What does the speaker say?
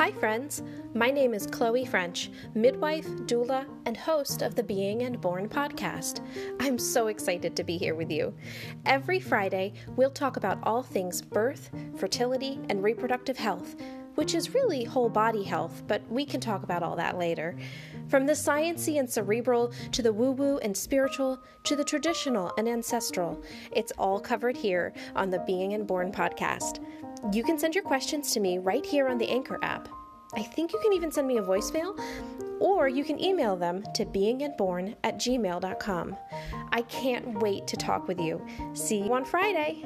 Hi, friends. My name is Chloe French, midwife, doula, and host of the Being and Born podcast. I'm so excited to be here with you. Every Friday, we'll talk about all things birth, fertility, and reproductive health, which is really whole body health, but we can talk about all that later. From the sciency and cerebral to the woo woo and spiritual to the traditional and ancestral, it's all covered here on the Being and Born podcast. You can send your questions to me right here on the Anchor app. I think you can even send me a voicemail, or you can email them to beingandborn at gmail.com. I can't wait to talk with you. See you on Friday.